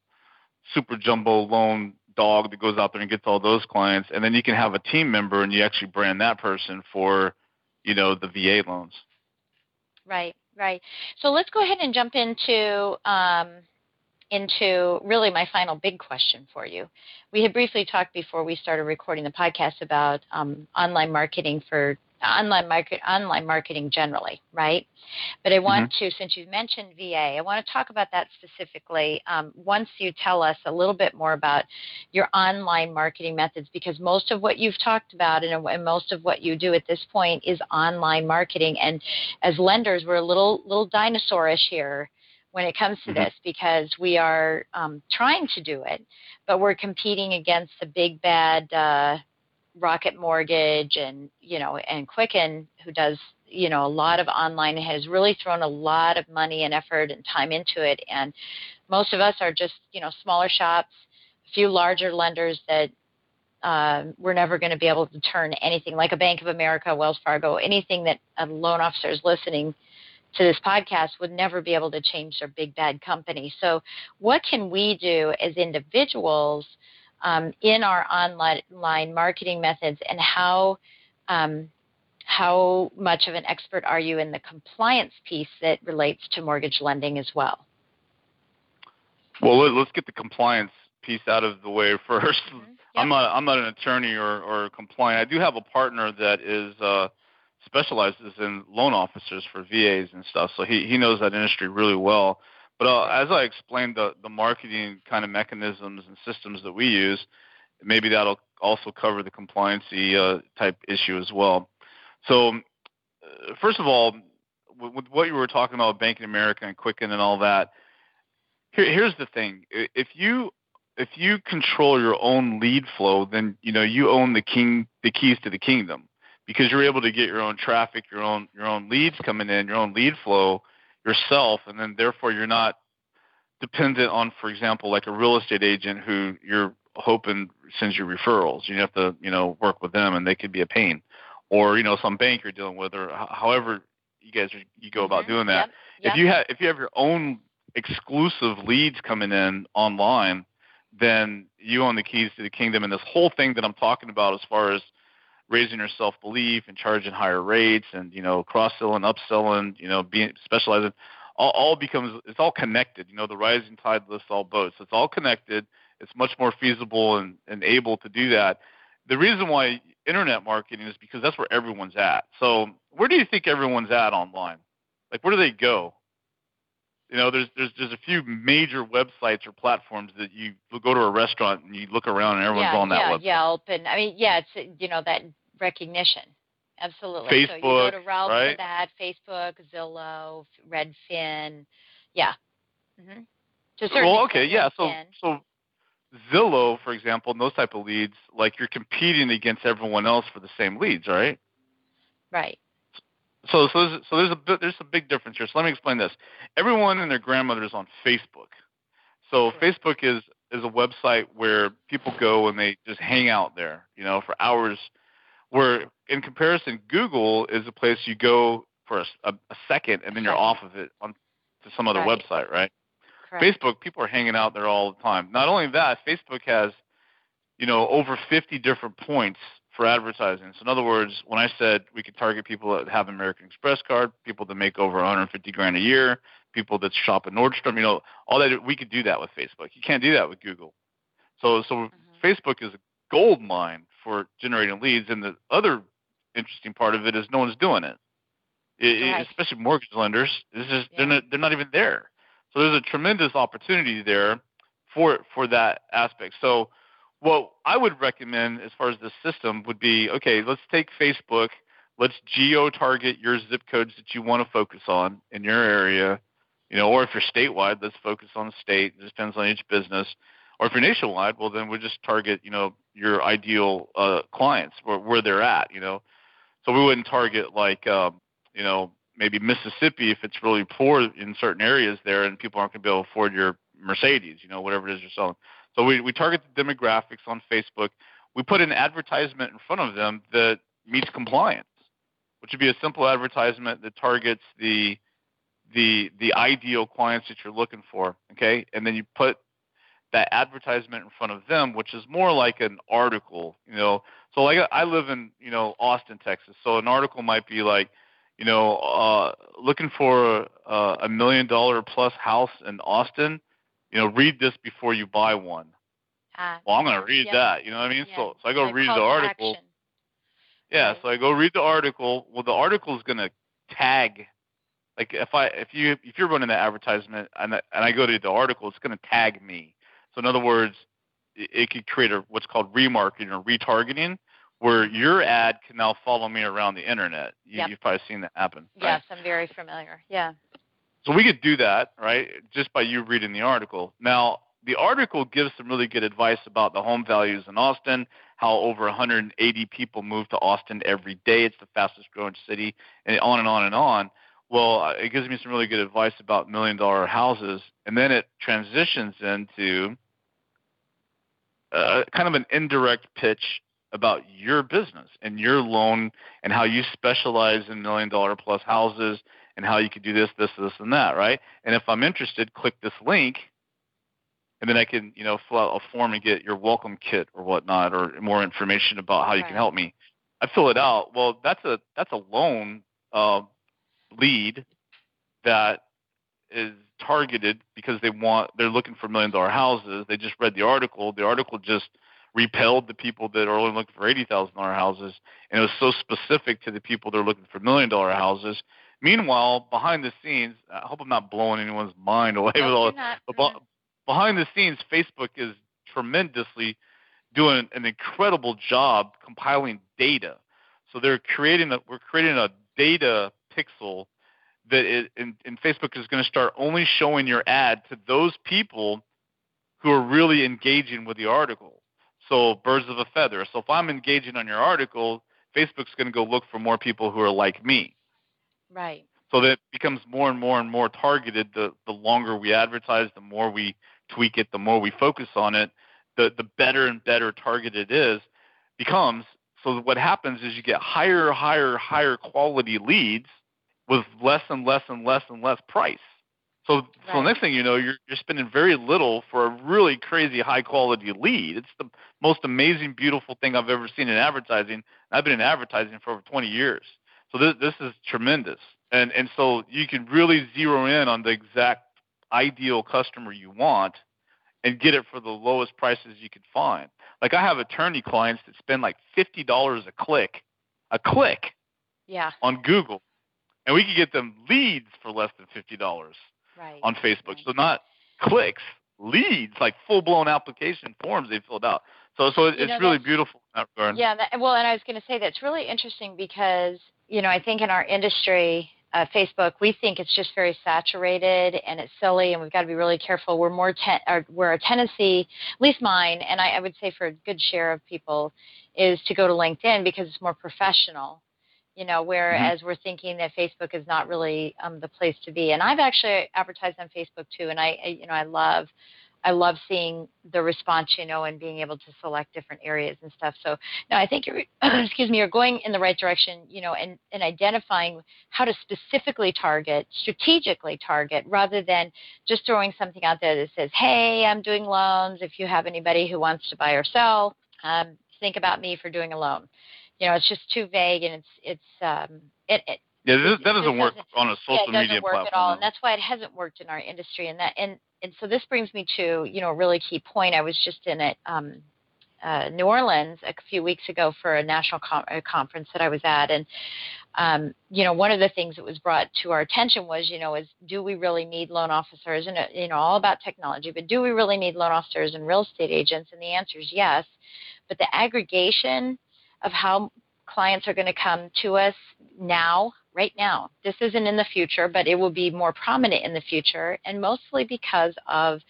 super jumbo loan dog that goes out there and gets all those clients, and then you can have a team member and you actually brand that person for, you know, the VA loans. Right, right. So let's go ahead and jump into um, into really my final big question for you. We had briefly talked before we started recording the podcast about um, online marketing for online market online marketing generally, right? But I want mm-hmm. to, since you mentioned VA, I want to talk about that specifically. Um, once you tell us a little bit more about your online marketing methods, because most of what you've talked about and, and most of what you do at this point is online marketing. And as lenders, we're a little little dinosaurish here when it comes to mm-hmm. this because we are um, trying to do it, but we're competing against the big bad. Uh, Rocket Mortgage and you know and Quicken, who does you know a lot of online, has really thrown a lot of money and effort and time into it. And most of us are just you know smaller shops, a few larger lenders that uh, we're never going to be able to turn anything like a Bank of America, Wells Fargo, anything that a loan officer is listening to this podcast would never be able to change their big bad company. So, what can we do as individuals um, in our online marketing methods and how um, how much of an expert are you in the compliance piece that relates to mortgage lending as well? Well, let's get the compliance piece out of the way 1st mm-hmm. yep. I'm not I'm not an attorney or or compliant. I do have a partner that is uh, specializes in loan officers for VAs and stuff, so he he knows that industry really well. But uh, as I explained the, the marketing kind of mechanisms and systems that we use, maybe that'll also cover the compliancy uh, type issue as well. So, uh, first of all, with, with, what you were talking about, Bank of America and Quicken and all that, here, here's the thing: if you if you control your own lead flow, then you know you own the king the keys to the kingdom because you're able to get your own traffic, your own your own leads coming in, your own lead flow yourself, and then therefore you're not dependent on, for example, like a real estate agent who you're hoping sends you referrals. You have to, you know, work with them, and they could be a pain, or you know, some bank you're dealing with, or however you guys are, you go about Mm-hmm. doing that. Yep. Yep. If you have if you have your own exclusive leads coming in online, then you own the keys to the kingdom. And this whole thing that I'm talking about, as far as raising your self belief and charging higher rates, and you know cross selling, upselling, you know being specializing, all, all becomes it's all connected. You know the rising tide lifts all boats. It's all connected. It's much more feasible and, and able to do that. The reason why internet marketing is because that's where everyone's at. So where do you think everyone's at online? Like where do they go? You know, there's there's there's a few major websites or platforms that you go to a restaurant and you look around and everyone's yeah, on that yeah, website. Yelp, and I mean, yeah, it's you know that recognition. Absolutely. so you go Facebook, to Ralph for right? that, Facebook, Zillow, Redfin. Yeah. Mm-hmm. Well, okay, yeah. So LinkedIn. so Zillow, for example, and those type of leads, like you're competing against everyone else for the same leads, right? right. So so there's, so there's a there's a big difference here. So let me explain this. Everyone and their grandmother is on Facebook. So Correct. Facebook is is a website where people go and they just hang out there, you know, for hours. Where in comparison, Google is a place you go for a second and then you're off of it on to some other Right. website, right? Correct. Facebook, people are hanging out there all the time. Not only that, Facebook has, you know, over 50 different points for advertising. So in other words, when I said we could target people that have American Express card, people that make over 150 grand a year, people that shop at Nordstrom, you know, all that we could do that with Facebook. You can't do that with Google. So so Mhm. Facebook is a gold mine for generating leads, and the other interesting part of it is no one's doing it. It- Right. especially mortgage lenders. It's just they're not they're not even there. So there's a tremendous opportunity there for for that aspect. So what I would recommend as far as the system would be okay, let's take Facebook, let's geo target your zip codes that you want to focus on in your area, you know, or if you're statewide, let's focus on the state. It depends on each business. Or if you're nationwide, well then we just target, you know, your ideal uh, clients where where they're at, you know. So we wouldn't target like um, you know, maybe Mississippi if it's really poor in certain areas there and people aren't going to be able to afford your Mercedes, you know, whatever it is you're selling. So we, we target the demographics on Facebook. We put an advertisement in front of them that meets compliance, which would be a simple advertisement that targets the the the ideal clients that you're looking for. Okay, and then you put that advertisement in front of them, which is more like an article. You know, so like I live in you know Austin, Texas, so an article might be like you know, uh, looking for a, a million dollar plus house in Austin, you know, read this before you buy one. Ah, Well, I'm going to read yeah. that. You know what I mean? Yeah. So, so I go Like read the article. action. Yeah, Right. so I go read the article. Well, the article is going to tag. Like if I if you if you're running the advertisement and I, and I go to the article, it's going to tag me. So in other words, it, it could create a what's called remarketing or retargeting, where your ad can now follow me around the internet. You, Yep. You've probably seen that happen. right? Yes, I'm very familiar. Yeah. So we could do that, right, just by you reading the article. Now, the article gives some really good advice about the home values in Austin, how over 180 people move to Austin every day. It's the fastest growing city, and on and on and on. Well, uh, it gives me some really good advice about million dollar houses, and then it transitions into uh, kind of an indirect pitch about your business and your loan and how you specialize in million dollar plus houses and how you could do this, this, this, and that, right? And if I'm interested, click this link, and then I can, you know, fill out a form and get your welcome kit or whatnot, or more information about how you can help me. I fill it out. Well, that's a that's a loan uh, lead that is targeted because they want they're looking for million dollar houses. They just read the article. The article just repelled the people that are only looking for eighty thousand dollar houses, and it was so specific to the people that are looking for million dollar houses. Meanwhile, behind the scenes, I hope I'm not blowing anyone's mind away No, with all this. But behind the scenes, Facebook is tremendously doing an incredible job compiling data. So they're creating a we're creating a data pixel that is, and, and Facebook is going to start only showing your ad to those people who are really engaging with the article. So birds of a feather. So if I'm engaging on your article, Facebook's going to go look for more people who are like me. Right. So that becomes more and more and more targeted. The the longer we advertise, the more we tweak it, the more we focus on it, the the better and better targeted it is becomes. So what happens is you get higher, higher, higher quality leads with less and less and less and less price. So, right. so the next thing you know, you're you're spending very little for a really crazy high quality lead. It's the most amazing, beautiful thing I've ever seen in advertising. I've been in advertising for over 20 years. So this this is tremendous. And and so you can really zero in on the exact ideal customer you want and get it for the lowest prices you can find. Like I have attorney clients that spend like fifty dollars a click, a click, yeah, on Google, and we can get them leads for less than fifty dollars right. on Facebook. Right. So not clicks, leads, like full blown application forms they filled out. So so it's know, really beautiful in that regard. Yeah, that, well, and I was going to say that's really interesting because you know I think in our industry uh, Facebook, we think it's just very saturated and it's silly, and we've got to be really careful. We're more ten, or we're a tendency, at least mine, and I, I would say for a good share of people, is to go to LinkedIn because it's more professional. You know, whereas mm-hmm. we're thinking that Facebook is not really um, the place to be. And I've actually advertised on Facebook too, and I, I you know, I love I love seeing the response, you know, and being able to select different areas and stuff. So, no, I think you're, excuse me, you're going in the right direction, you know, and, and identifying how to specifically target, strategically target, rather than just throwing something out there that says, hey, I'm doing loans. If you have anybody who wants to buy or sell, um, think about me for doing a loan. You know, it's just too vague and it's, it's, um, it, it yeah, this, that doesn't work on a social yeah, media work platform. At all, and that's why it hasn't worked in our industry. And that, and and so this brings me to you know a really key point. I was just in it. Um, uh, New Orleans a few weeks ago for a national com- a conference that I was at, and um, you know one of the things that was brought to our attention was you know is do we really need loan officers and uh, you know all about technology, but do we really need loan officers and real estate agents? And the answer is yes, but the aggregation of how clients are going to come to us now right now. This isn't in the future, but it will be more prominent in the future, and mostly because of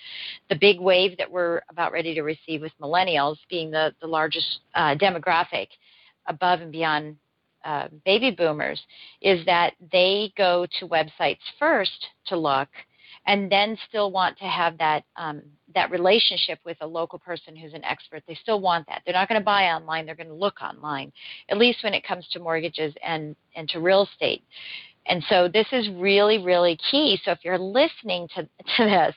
the big wave that we're about ready to receive with millennials being the, the largest uh, demographic above and beyond uh, baby boomers, is that they go to websites first to look and then still want to have that um, that relationship with a local person who's an expert. They still want that. They're not going to buy online. They're going to look online, at least when it comes to mortgages and and to real estate. And so this is really really key. So if you're listening to to this,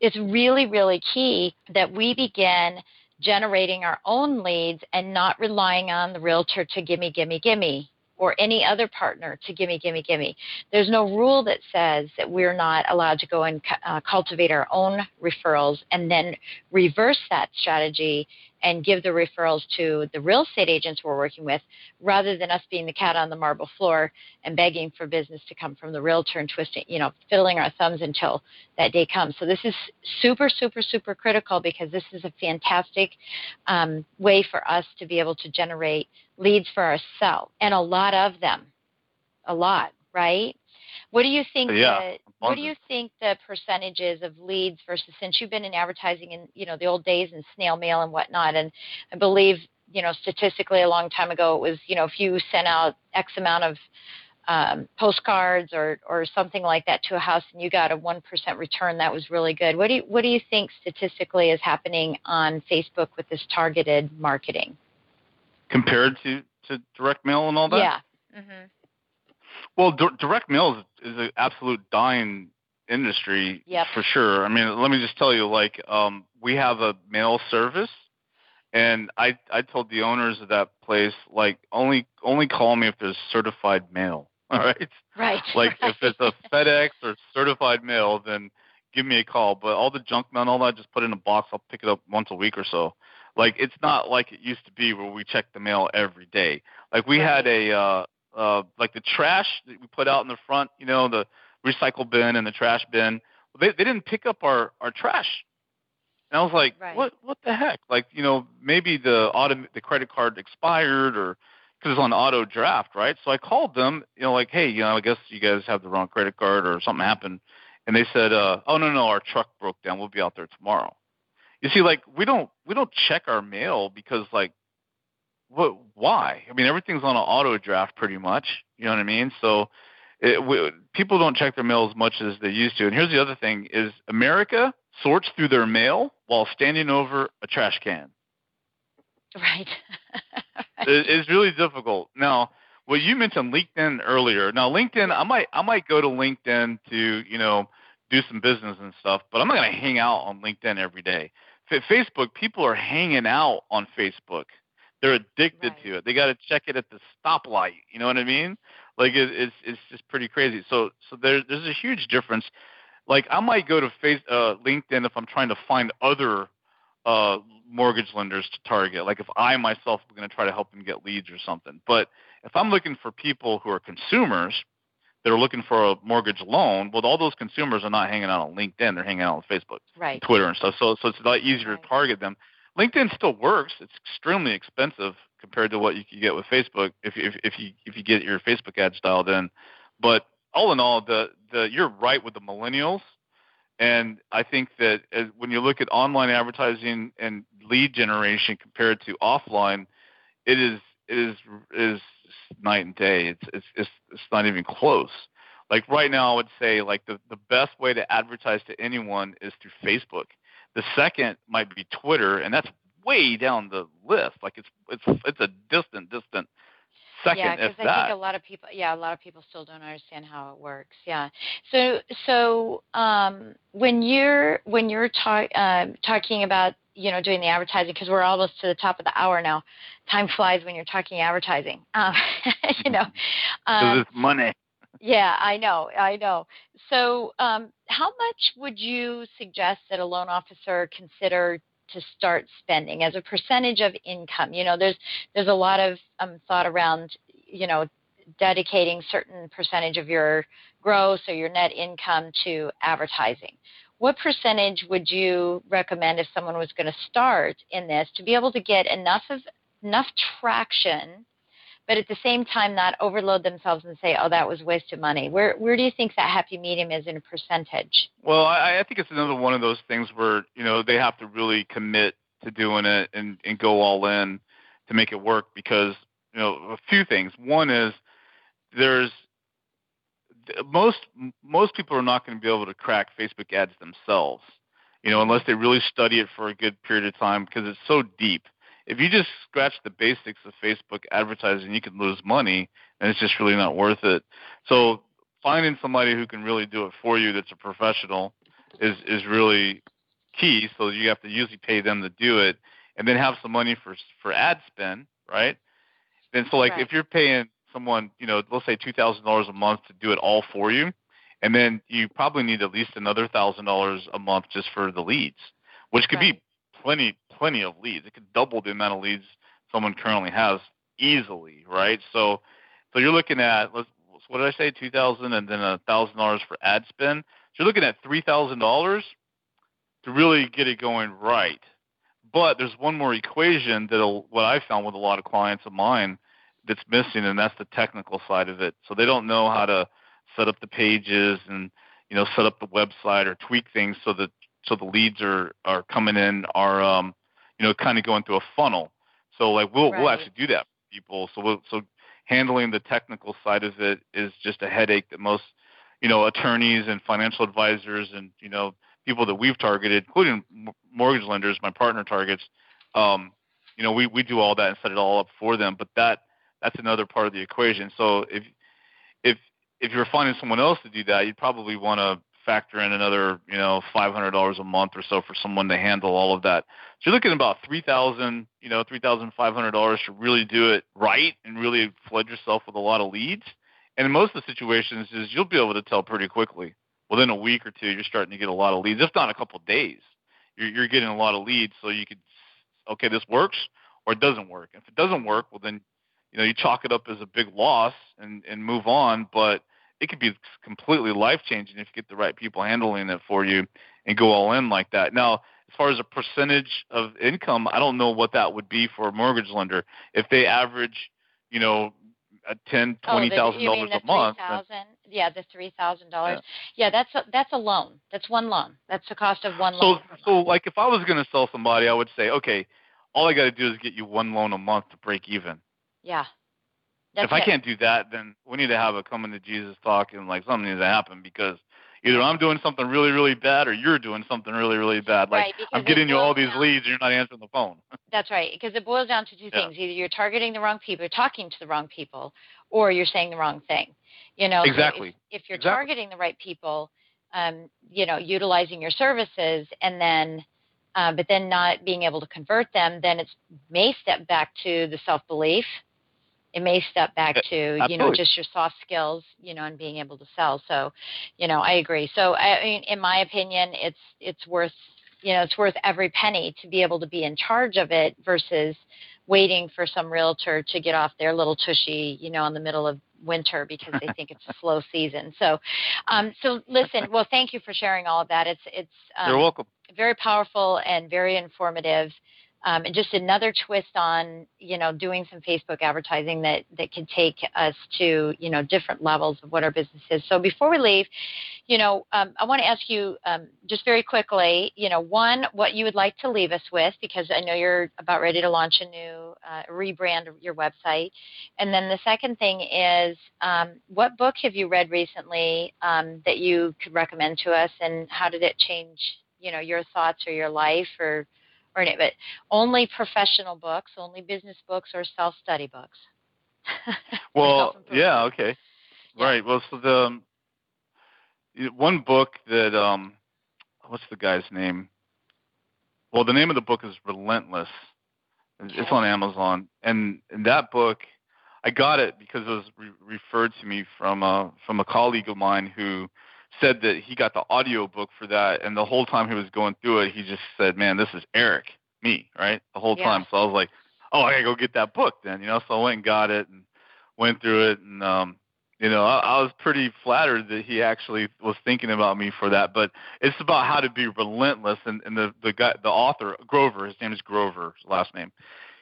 it's really really key that we begin generating our own leads and not relying on the realtor to gimme gimme gimme or any other partner to gimme, gimme, gimme. There's no rule that says that we're not allowed to go and uh, cultivate our own referrals and then reverse that strategy and give the referrals to the real estate agents we're working with rather than us being the cat on the marble floor and begging for business to come from the realtor and twisting, you know, fiddling our thumbs until that day comes. So this is super, super, super critical because this is a fantastic um, way for us to be able to generate leads for ourselves and a lot of them. A lot, right? What do you think? Yeah, the, what do you think the percentages of leads versus since you've been in advertising in you know the old days and snail mail and whatnot, and I believe you know statistically a long time ago it was you know if you sent out X amount of um, postcards or or something like that to a house and you got a one percent return, that was really good. What do you what do you think statistically is happening on Facebook with this targeted marketing? Compared to to direct mail and all that. Yeah. Mm-hmm. Well, d- direct mail is, is an absolute dying industry yep. for sure. I mean, let me just tell you, like, um, we have a mail service, and I I told the owners of that place, like, only only call me if there's certified mail. All right. Right. Like, right. if it's a FedEx or certified mail, then give me a call. But all the junk mail and all that, just put in a box. I'll pick it up once a week or so. Like, it's not like it used to be where we check the mail every day. Like, we had a uh, uh, like the trash that we put out in the front, you know, the recycle bin and the trash bin. They they didn't pick up our our trash. And I was like, right. what what the heck? Like, you know, maybe the auto the credit card expired or because it's on auto draft, right? So I called them, you know, like, hey, you know, I guess you guys have the wrong credit card or something happened. And they said, uh, oh no no, our truck broke down. We'll be out there tomorrow. You see, like we don't we don't check our mail because like what? Why? I mean, everything's on an auto draft pretty much. You know what I mean? So it, we, people don't check their mail as much as they used to. And here's the other thing: is America sorts through their mail while standing over a trash can. Right. it, it's really difficult. Now, well, you mentioned LinkedIn earlier. Now, LinkedIn, I might I might go to LinkedIn to you know do some business and stuff, but I'm not going to hang out on LinkedIn every day. Facebook, people are hanging out on Facebook. They're addicted Right. to it. They got to check it at the stoplight. You know what I mean? Like it, it's it's just pretty crazy. So so there's there's a huge difference. Like I might go to face uh, LinkedIn if I'm trying to find other uh, mortgage lenders to target. Like if I myself am going to try to help them get leads or something. But if I'm looking for people who are consumers that are looking for a mortgage loan, well, all those consumers are not hanging out on LinkedIn. They're hanging out on Facebook, Right. Twitter, and stuff. So so it's a lot easier Right. to target them. LinkedIn still works. It's extremely expensive compared to what you could get with Facebook if if if you if you get your Facebook ad dialed in. But all in all, the the you're right with the millennials, and I think that as, when you look at online advertising and lead generation compared to offline, it is it is is night and day. It's it's it's, it's not even close. Like right now, I would say like the the best way to advertise to anyone is through Facebook. The second might be Twitter, and that's way down the list. Like it's it's it's a distant distant second yeah, because I that. think a lot of people, yeah, a lot of people still don't understand how it works. Yeah. So, so um, when you're when you're talk, um talking about you know doing the advertising, because we're almost to the top of the hour now. Time flies when you're talking advertising. Um, you know. Um, it's money. yeah, I know, I know. So, um, how much would you suggest that a loan officer consider to start spending as a percentage of income? You know, there's there's a lot of um, thought around, you know, dedicating certain percentage of your gross or your net income to advertising. What percentage would you recommend if someone was going to start in this to be able to get enough of enough traction but at the same time not overload themselves and say, "Oh, that was wasted money." Where where do you think that happy medium is in a percentage? Well, I, I think it's another one of those things where you know they have to really commit to doing it and, and go all in to make it work because you know a few things. One is there's most most people are not going to be able to crack Facebook ads themselves, you know, unless they really study it for a good period of time because it's so deep. If you just scratch the basics of Facebook advertising, you can lose money, and it's just really not worth it. So finding somebody who can really do it for you that's a professional is is really key. So you have to usually pay them to do it, and then have some money for for ad spend, right? Then so like Right. if you're paying someone, you know, let's say two thousand dollars a month to do it all for you, and then you probably need at least another thousand dollars a month just for the leads, which could Right. be plenty plenty of leads. It could double the amount of leads someone currently has easily, right? So so you're looking at let's what did I say, two thousand and then a thousand dollars for ad spend. So you're looking at three thousand dollars to really get it going right. But there's one more equation that what I found with a lot of clients of mine that's missing, and that's the technical side of it. So they don't know how to set up the pages and you know set up the website or tweak things so that so the leads are are coming in are um you know kind of going through a funnel. So like we'll we'll actually do that for people. So we'll, so handling the technical side of it is just a headache that most you know attorneys and financial advisors and you know people that we've targeted, including mortgage lenders, my partner targets. Um, you know, we we do all that and set it all up for them. But that that's another part of the equation. So if if if you're finding someone else to do that, you'd probably want to factor in another, you know, five hundred dollars a month or so for someone to handle all of that. So you're looking at about three thousand, you know, three thousand five hundred dollars to really do it right and really flood yourself with a lot of leads. And in most of the situations, is you'll be able to tell pretty quickly. Within a week or two, you're starting to get a lot of leads, if not a couple of days. You're, you're getting a lot of leads, so you could, okay, this works or it doesn't work. If it doesn't work, well then, you know, you chalk it up as a big loss and and move on. But it could be completely life changing if you get the right people handling it for you and go all in like that. Now, as far as a percentage of income, I don't know what that would be for a mortgage lender. If they average, you know, a ten, oh, twenty thousand oh, dollars the a month, Three then- thousand, yeah, the three thousand dollars. Yeah, that's a, that's a loan. That's one loan. That's the cost of one so loan. So, so like if I was going to sell somebody, I would say, okay, all I got to do is get you one loan a month to break even. Yeah. That's if I it. can't do that, then we need to have a coming to Jesus talk and like something needs to happen because either I'm doing something really, really bad or you're doing something really, really bad. Like right, I'm getting you all these down. leads and you're not answering the phone. That's right, because it boils down to two Yeah. things: either you're targeting the wrong people, you're talking to the wrong people, or you're saying the wrong thing. You know, so if- Exactly. if, you're Exactly. targeting the right people, um, you know, utilizing your services, and then, uh, but then not being able to convert them, then it may step back to the self belief. It may step back to you know just your soft skills, you know, and being able to sell. So, you know, I agree. So, I mean, in my opinion, it's it's worth you know it's worth every penny to be able to be in charge of it versus waiting for some realtor to get off their little tushy, you know, in the middle of winter because they think it's a slow season. So, um, so listen. Well, thank you for sharing all of that. It's it's um, you're welcome. very powerful and very informative. Um, and just another twist on, you know, doing some Facebook advertising that, that can take us to, you know, different levels of what our business is. So before we leave, you know, um, I want to ask you um, just very quickly, you know, one, what you would like to leave us with, because I know you're about ready to launch a new uh, rebrand your website. And then the second thing is, um, what book have you read recently um, that you could recommend to us, and how did it change, you know, your thoughts or your life, or, or any, but only professional books, only business books, or self-study books. Well, yeah, okay. Yeah. Right. Well, so the um, one book that um, what's the guy's name? Well, the name of the book is Relentless. It's it's on Amazon, and in that book, I got it because it was re- referred to me from a from a colleague of mine who said that he got the audio book for that, and the whole time he was going through it, he just said, "Man, this is Eric, me, right?" The whole Yeah. time. So I was like, "Oh, I gotta go get that book then," you know. So I went and got it and went through it, and um, you know, I, I was pretty flattered that he actually was thinking about me for that. But it's about how to be relentless, and, and the the guy, the author Grover, his name is Grover, his last name.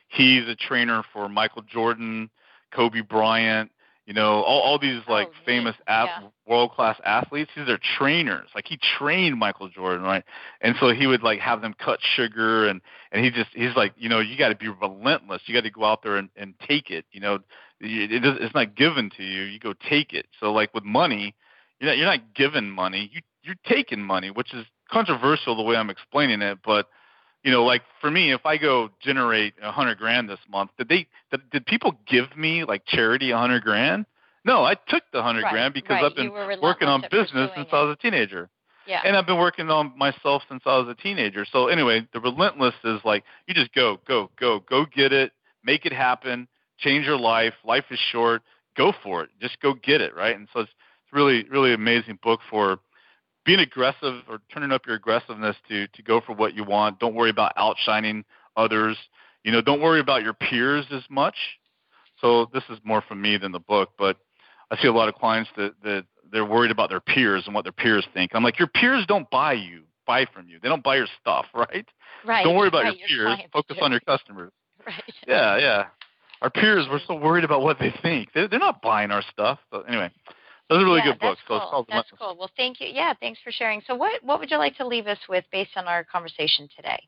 He's a trainer for Michael Jordan, Kobe Bryant, you know, all, all these oh, like Oh, famous ath- Yeah. world class athletes. These are trainers. Like he trained Michael Jordan, right? And so he would like have them cut sugar, and and he just he's like, you know, you got to be relentless. You got to go out there and and take it. You know, it, it it's not given to you. You go take it. So like with money, you're not, you're not given money. You you're taking money, which is controversial the way I'm explaining it, but you know, like for me, if I go generate a hundred grand this month, did they did, did people give me like charity a hundred grand? No, I took the hundred Right, grand because right. I've been working on business since I was a teenager. Yeah. And I've been working on myself since I was a teenager. So anyway, the relentless is like you just go, go, go, go get it, make it happen, change your life. Life is short. Go for it. Just go get it, right? And so it's it's really, really amazing book for being aggressive or turning up your aggressiveness to to go for what you want. Don't worry about outshining others. You know, don't worry about your peers as much. So this is more from me than the book, but I see a lot of clients that that they're worried about their peers and what their peers think. I'm like, your peers don't buy you, buy from you. They don't buy your stuff, right? right. don't worry about right, your peers. clients Focus on your customers. Right. Yeah, yeah. Our peers, we're so worried about what they think. They're, they're not buying our stuff. So anyway, those are really yeah, good books. That's So it's cool. That's cool. Well, thank you. Yeah, thanks for sharing. So, what what would you like to leave us with based on our conversation today?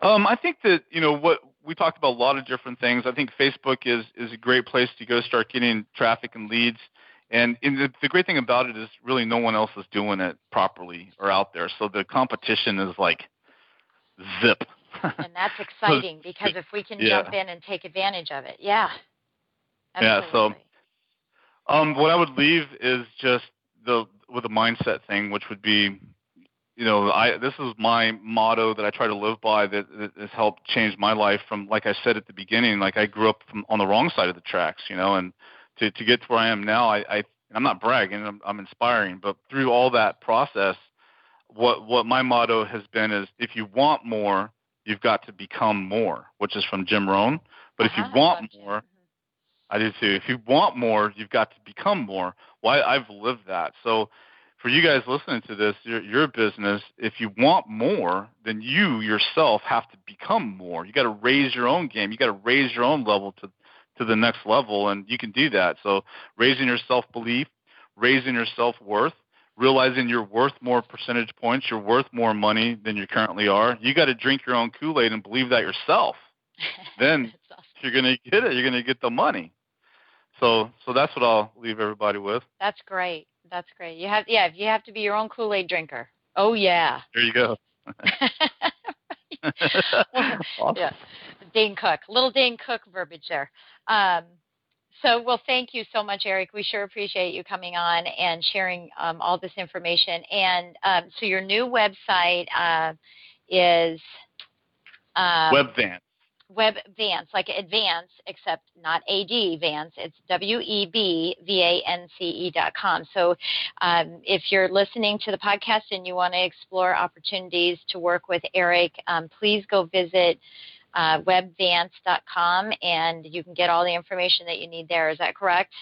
Um, I think that you know what we talked about a lot of different things. I think Facebook is is a great place to go start getting traffic and leads. And, the, the great thing about it is really no one else is doing it properly or out there. So the competition is like zip. And that's exciting because if we can Yeah. jump in and take advantage of it, yeah. Absolutely. Yeah, so-. Um, what I would leave is just the with the mindset thing, which would be, you know, I this is my motto that I try to live by that, that has helped change my life from like I said at the beginning, like I grew up from on the wrong side of the tracks, you know, and to to get to where I am now, I, I I'm not bragging, I'm, I'm inspiring, but through all that process, what what my motto has been is if you want more, you've got to become more, which is from Jim Rohn. But if you want love you. more, I do too. If you want more, you've got to become more. Well, I, I've lived that. So, for you guys listening to this, your, your business, if you want more, then you yourself have to become more. You got to raise your own game. You got to raise your own level to to the next level, and you can do that. So, raising your self belief, raising your self worth, realizing you're worth more percentage points, you're worth more money than you currently are. You got to drink your own Kool Aid and believe that yourself. Then awesome. you're gonna get it. You're gonna get the money. So so that's what I'll leave everybody with. That's great. That's great. You have yeah, you have to be your own Kool-Aid drinker. Oh yeah. There you go. awesome. Yeah, Dane Cook, little Dane Cook verbiage there. Um, so, well, thank you so much, Eric. We sure appreciate you coming on and sharing um, all this information. And um, so, your new website uh, is um, WebVance. WebVance, like advance, except not AD Vance. It's W E B V A N C E dot com. So um, if you're listening to the podcast and you want to explore opportunities to work with Eric, um, please go visit uh, webvance.com and you can get all the information that you need there. Is that correct?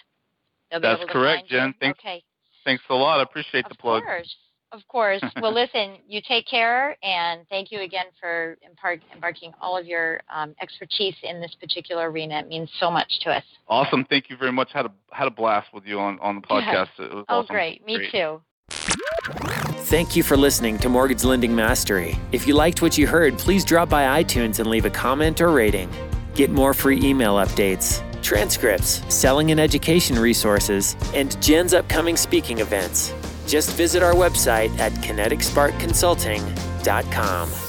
That's correct, Jen. Thanks, okay. Thanks a lot. I appreciate of the plug. Course. Of course. well, listen, you take care, and thank you again for impart- embarking all of your um, expertise in this particular arena. It means so much to us. Awesome. Thank you very much. Had a had a blast with you on, on the podcast. oh, awesome. great. Me great. too. Thank you for listening to Mortgage Lending Mastery. If you liked what you heard, please drop by iTunes and leave a comment or rating. Get more free email updates, transcripts, selling and education resources, and Jen's upcoming speaking events. Just visit our website at kineticsparkconsulting.com.